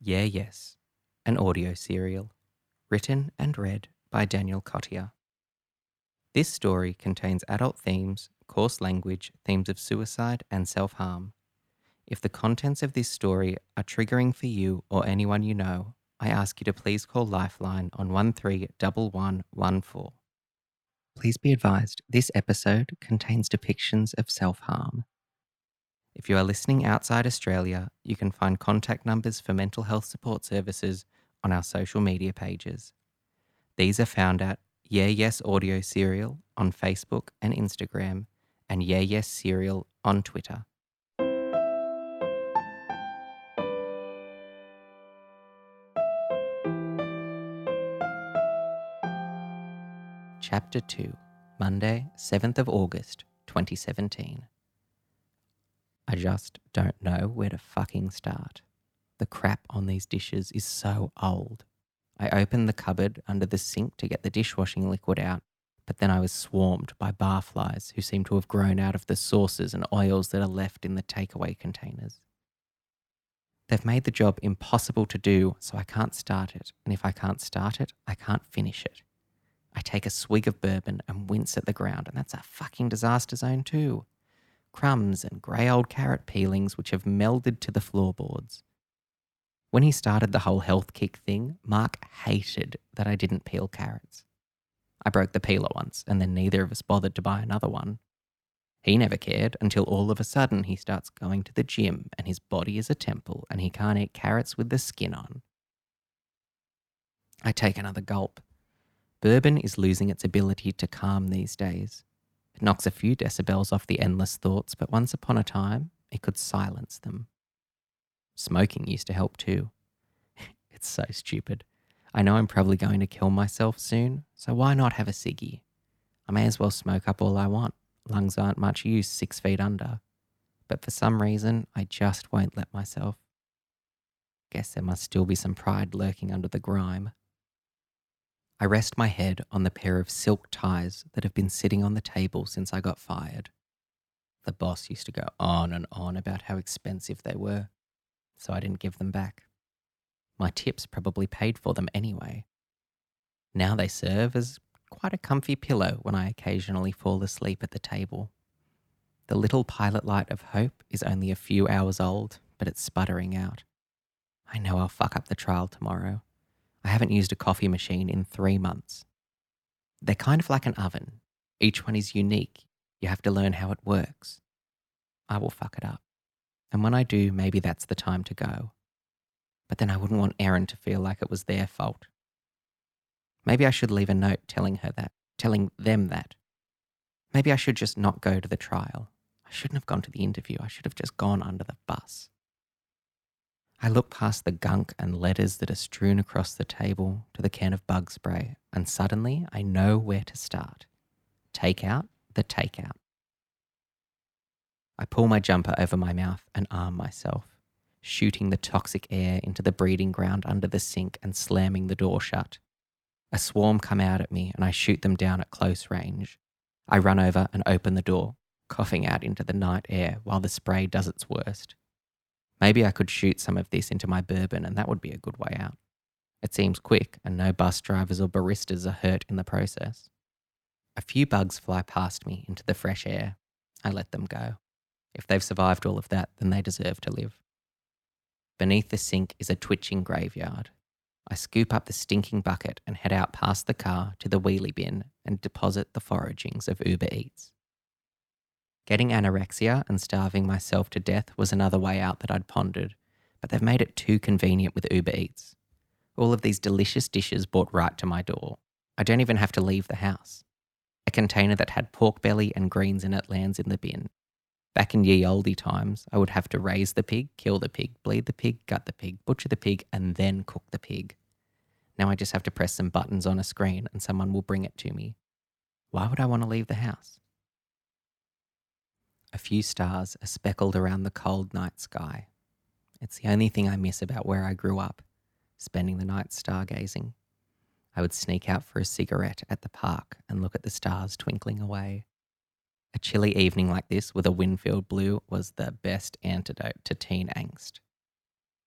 Yeah, Yes, an audio serial, written and read by Daniel Cottier. This story contains adult themes, coarse language, themes of suicide, and self harm. If the contents of this story are triggering for you or anyone you know, I ask you to please call Lifeline on 131114. Please be advised this episode contains depictions of self harm. If you are listening outside Australia, you can find contact numbers for mental health support services on our social media pages. These are found at Yeah Yes Audio Serial on Facebook and Instagram, and Yeah Yes Serial on Twitter. Chapter 2, Monday, 7th of August, 2017. I just don't know where to fucking start. The crap on these dishes is so old. I opened the cupboard under the sink to get the dishwashing liquid out, but then I was swarmed by barflies who seem to have grown out of the sauces and oils that are left in the takeaway containers. They've made the job impossible to do, so I can't start it, and if I can't start it, I can't finish it. I take a swig of bourbon and wince at the ground, and that's a fucking disaster zone too. Crumbs and grey old carrot peelings which have melded to the floorboards. When he started the whole health kick thing, Mark hated that I didn't peel carrots. I broke the peeler once, and then neither of us bothered to buy another one. He never cared until all of a sudden he starts going to the gym and his body is a temple and he can't eat carrots with the skin on. I take another gulp. Bourbon is losing its ability to calm these days. It knocks a few decibels off the endless thoughts, but once upon a time, it could silence them. Smoking used to help too. it's so stupid. I know I'm probably going to kill myself soon, so why not have a ciggy? I may as well smoke up all I want. Lungs aren't much use six feet under. But for some reason, I just won't let myself. Guess there must still be some pride lurking under the grime. I rest my head on the pair of silk ties that have been sitting on the table since I got fired. The boss used to go on and on about how expensive they were, so I didn't give them back. My tips probably paid for them anyway. Now they serve as quite a comfy pillow when I occasionally fall asleep at the table. The little pilot light of hope is only a few hours old, but it's sputtering out. I know I'll fuck up the trial tomorrow. I haven't used a coffee machine in three months. They're kind of like an oven. Each one is unique. You have to learn how it works. I will fuck it up. And when I do, maybe that's the time to go. But then I wouldn't want Erin to feel like it was their fault. Maybe I should leave a note telling her that, telling them that. Maybe I should just not go to the trial. I shouldn't have gone to the interview. I should have just gone under the bus. I look past the gunk and letters that are strewn across the table to the can of bug spray, and suddenly I know where to start. Take out the takeout. I pull my jumper over my mouth and arm myself, shooting the toxic air into the breeding ground under the sink and slamming the door shut. A swarm come out at me and I shoot them down at close range. I run over and open the door, coughing out into the night air while the spray does its worst. Maybe I could shoot some of this into my bourbon and that would be a good way out. It seems quick and no bus drivers or baristas are hurt in the process. A few bugs fly past me into the fresh air. I let them go. If they've survived all of that, then they deserve to live. Beneath the sink is a twitching graveyard. I scoop up the stinking bucket and head out past the car to the wheelie bin and deposit the foragings of Uber Eats. Getting anorexia and starving myself to death was another way out that I'd pondered, but they've made it too convenient with Uber Eats. All of these delicious dishes brought right to my door. I don't even have to leave the house. A container that had pork belly and greens in it lands in the bin, Back in ye olde times, I would have to raise the pig, kill the pig, bleed the pig, gut the pig, butcher the pig, and then cook the pig. Now I just have to press some buttons on a screen and someone will bring it to me. Why would I want to leave the house? A few stars are speckled around the cold night sky. It's the only thing I miss about where I grew up, spending the night stargazing. I would sneak out for a cigarette at the park and look at the stars twinkling away. A chilly evening like this with a wind filled blue was the best antidote to teen angst.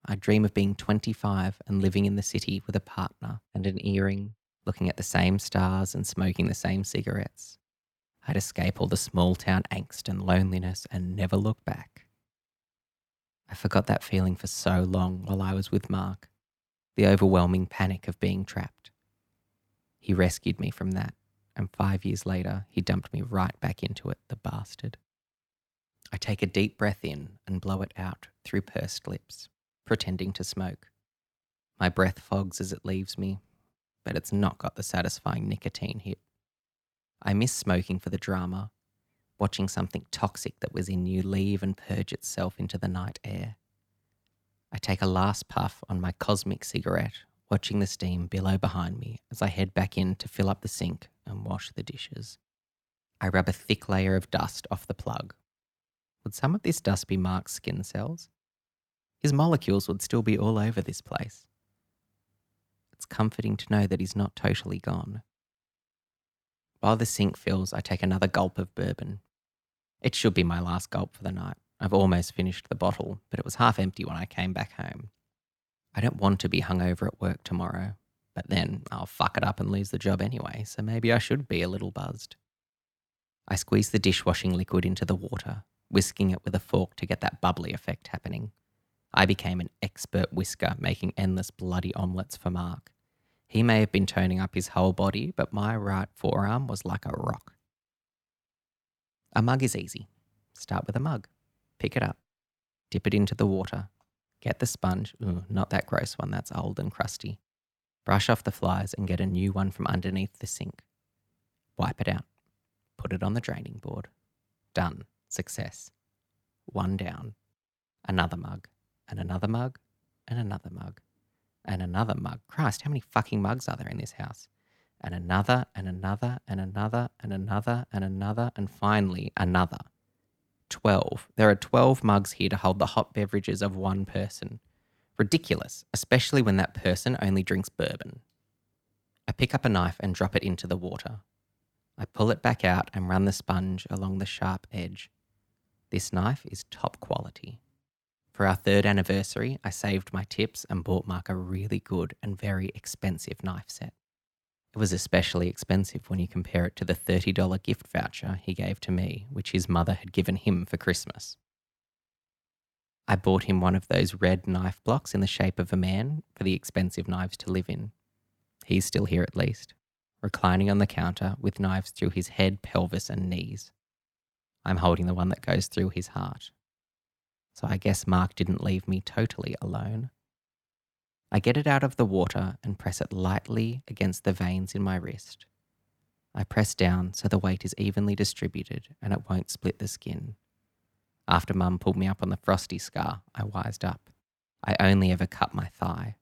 I dream of being 25 and living in the city with a partner and an earring, looking at the same stars and smoking the same cigarettes. I'd escape all the small town angst and loneliness and never look back. I forgot that feeling for so long while I was with Mark, the overwhelming panic of being trapped. He rescued me from that, and five years later, he dumped me right back into it, the bastard. I take a deep breath in and blow it out through pursed lips, pretending to smoke. My breath fogs as it leaves me, but it's not got the satisfying nicotine hit. I miss smoking for the drama, watching something toxic that was in you leave and purge itself into the night air. I take a last puff on my cosmic cigarette, watching the steam billow behind me as I head back in to fill up the sink and wash the dishes. I rub a thick layer of dust off the plug would some of this dust be Mark's skin cells? His molecules would still be all over this place. It's comforting to know that he's not totally gone. While the sink fills, I take another gulp of bourbon. It should be my last gulp for the night. I've almost finished the bottle, but it was half empty when I came back home. I don't want to be hungover at work tomorrow, but then I'll fuck it up and lose the job anyway, so maybe I should be a little buzzed. I squeeze the dishwashing liquid into the water whisking it with a fork to get that bubbly effect happening. I became an expert whisker, making endless bloody omelettes for Mark. He may have been toning up his whole body, but my right forearm was like a rock. A mug is easy. Start with a mug, pick it up, dip it into the water, get the sponge, Ooh, not that gross one, that's old and crusty. Brush off the flies and get a new one from underneath the sink. Wipe it out, put it on the draining board. Done. Success. One down. Another mug. And another mug. And another mug. And another mug. Christ, how many fucking mugs are there in this house? And another, and another, and another, and another, and another, and finally another. 12. There are 12 mugs here to hold the hot beverages of one person. Ridiculous, especially when that person only drinks bourbon. I pick up a knife and drop it into the water. I pull it back out and run the sponge along the sharp edge. This knife is top quality. For our third anniversary, I saved my tips and bought Mark a really good and very expensive knife set. It was especially expensive when you compare it to the $30 gift voucher he gave to me, which his mother had given him for Christmas. I bought him one of those red knife blocks in the shape of a man for the expensive knives to live in. He's still here at least, reclining on the counter with knives through his head, pelvis, and knees. I'm holding the one that goes through his heart. So I guess Mark didn't leave me totally alone. I get it out of the water and press it lightly against the veins in my wrist. I press down so the weight is evenly distributed and it won't split the skin. After Mum pulled me up on the frosty scar, I wised up. I only ever cut my thigh.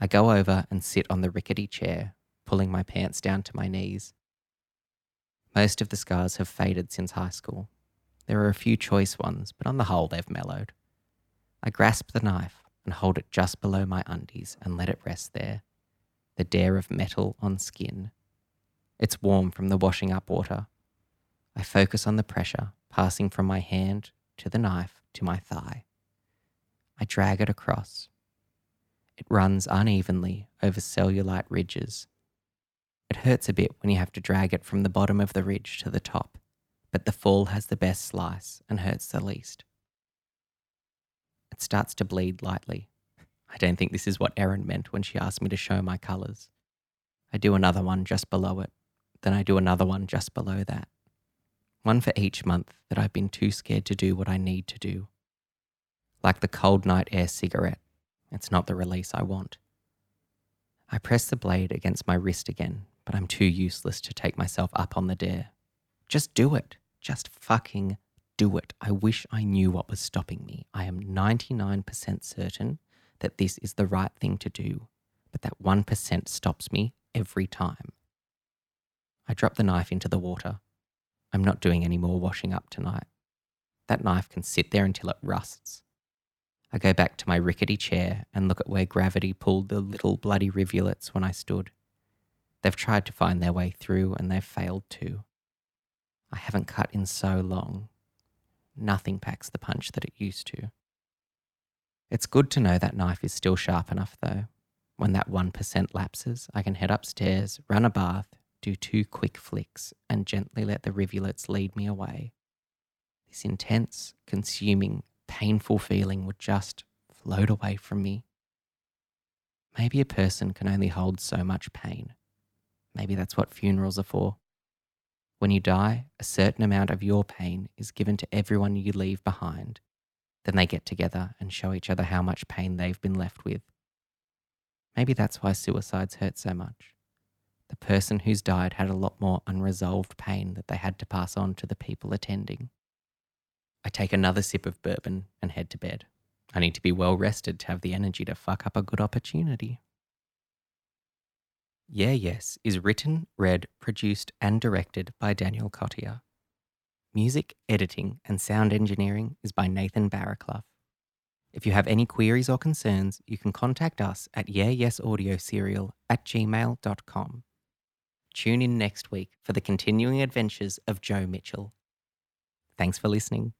I go over and sit on the rickety chair, pulling my pants down to my knees. Most of the scars have faded since high school. There are a few choice ones, but on the whole, they've mellowed. I grasp the knife and hold it just below my undies and let it rest there. The dare of metal on skin. It's warm from the washing up water. I focus on the pressure passing from my hand to the knife to my thigh. I drag it across. It runs unevenly over cellulite ridges it hurts a bit when you have to drag it from the bottom of the ridge to the top, but the fall has the best slice and hurts the least. It starts to bleed lightly. I don't think this is what Erin meant when she asked me to show my colours. I do another one just below it, then I do another one just below that. One for each month that I've been too scared to do what I need to do. Like the cold night air cigarette, it's not the release I want. I press the blade against my wrist again but I'm too useless to take myself up on the dare. Just do it. Just fucking do it. I wish I knew what was stopping me. I am 99% certain that this is the right thing to do, but that 1% stops me every time. I drop the knife into the water. I'm not doing any more washing up tonight. That knife can sit there until it rusts. I go back to my rickety chair and look at where gravity pulled the little bloody rivulets when I stood. They've tried to find their way through and they've failed too. I haven't cut in so long. Nothing packs the punch that it used to. It's good to know that knife is still sharp enough, though. When that 1% lapses, I can head upstairs, run a bath, do two quick flicks, and gently let the rivulets lead me away. This intense, consuming, painful feeling would just float away from me. Maybe a person can only hold so much pain. Maybe that's what funerals are for. When you die, a certain amount of your pain is given to everyone you leave behind. Then they get together and show each other how much pain they've been left with. Maybe that's why suicides hurt so much. The person who's died had a lot more unresolved pain that they had to pass on to the people attending. I take another sip of bourbon and head to bed. I need to be well rested to have the energy to fuck up a good opportunity. Yeah Yes is written, read, produced, and directed by Daniel Cottier. Music, editing, and sound engineering is by Nathan Barraclough. If you have any queries or concerns, you can contact us at yeahyesaudioSerial at gmail.com. Tune in next week for the continuing adventures of Joe Mitchell. Thanks for listening.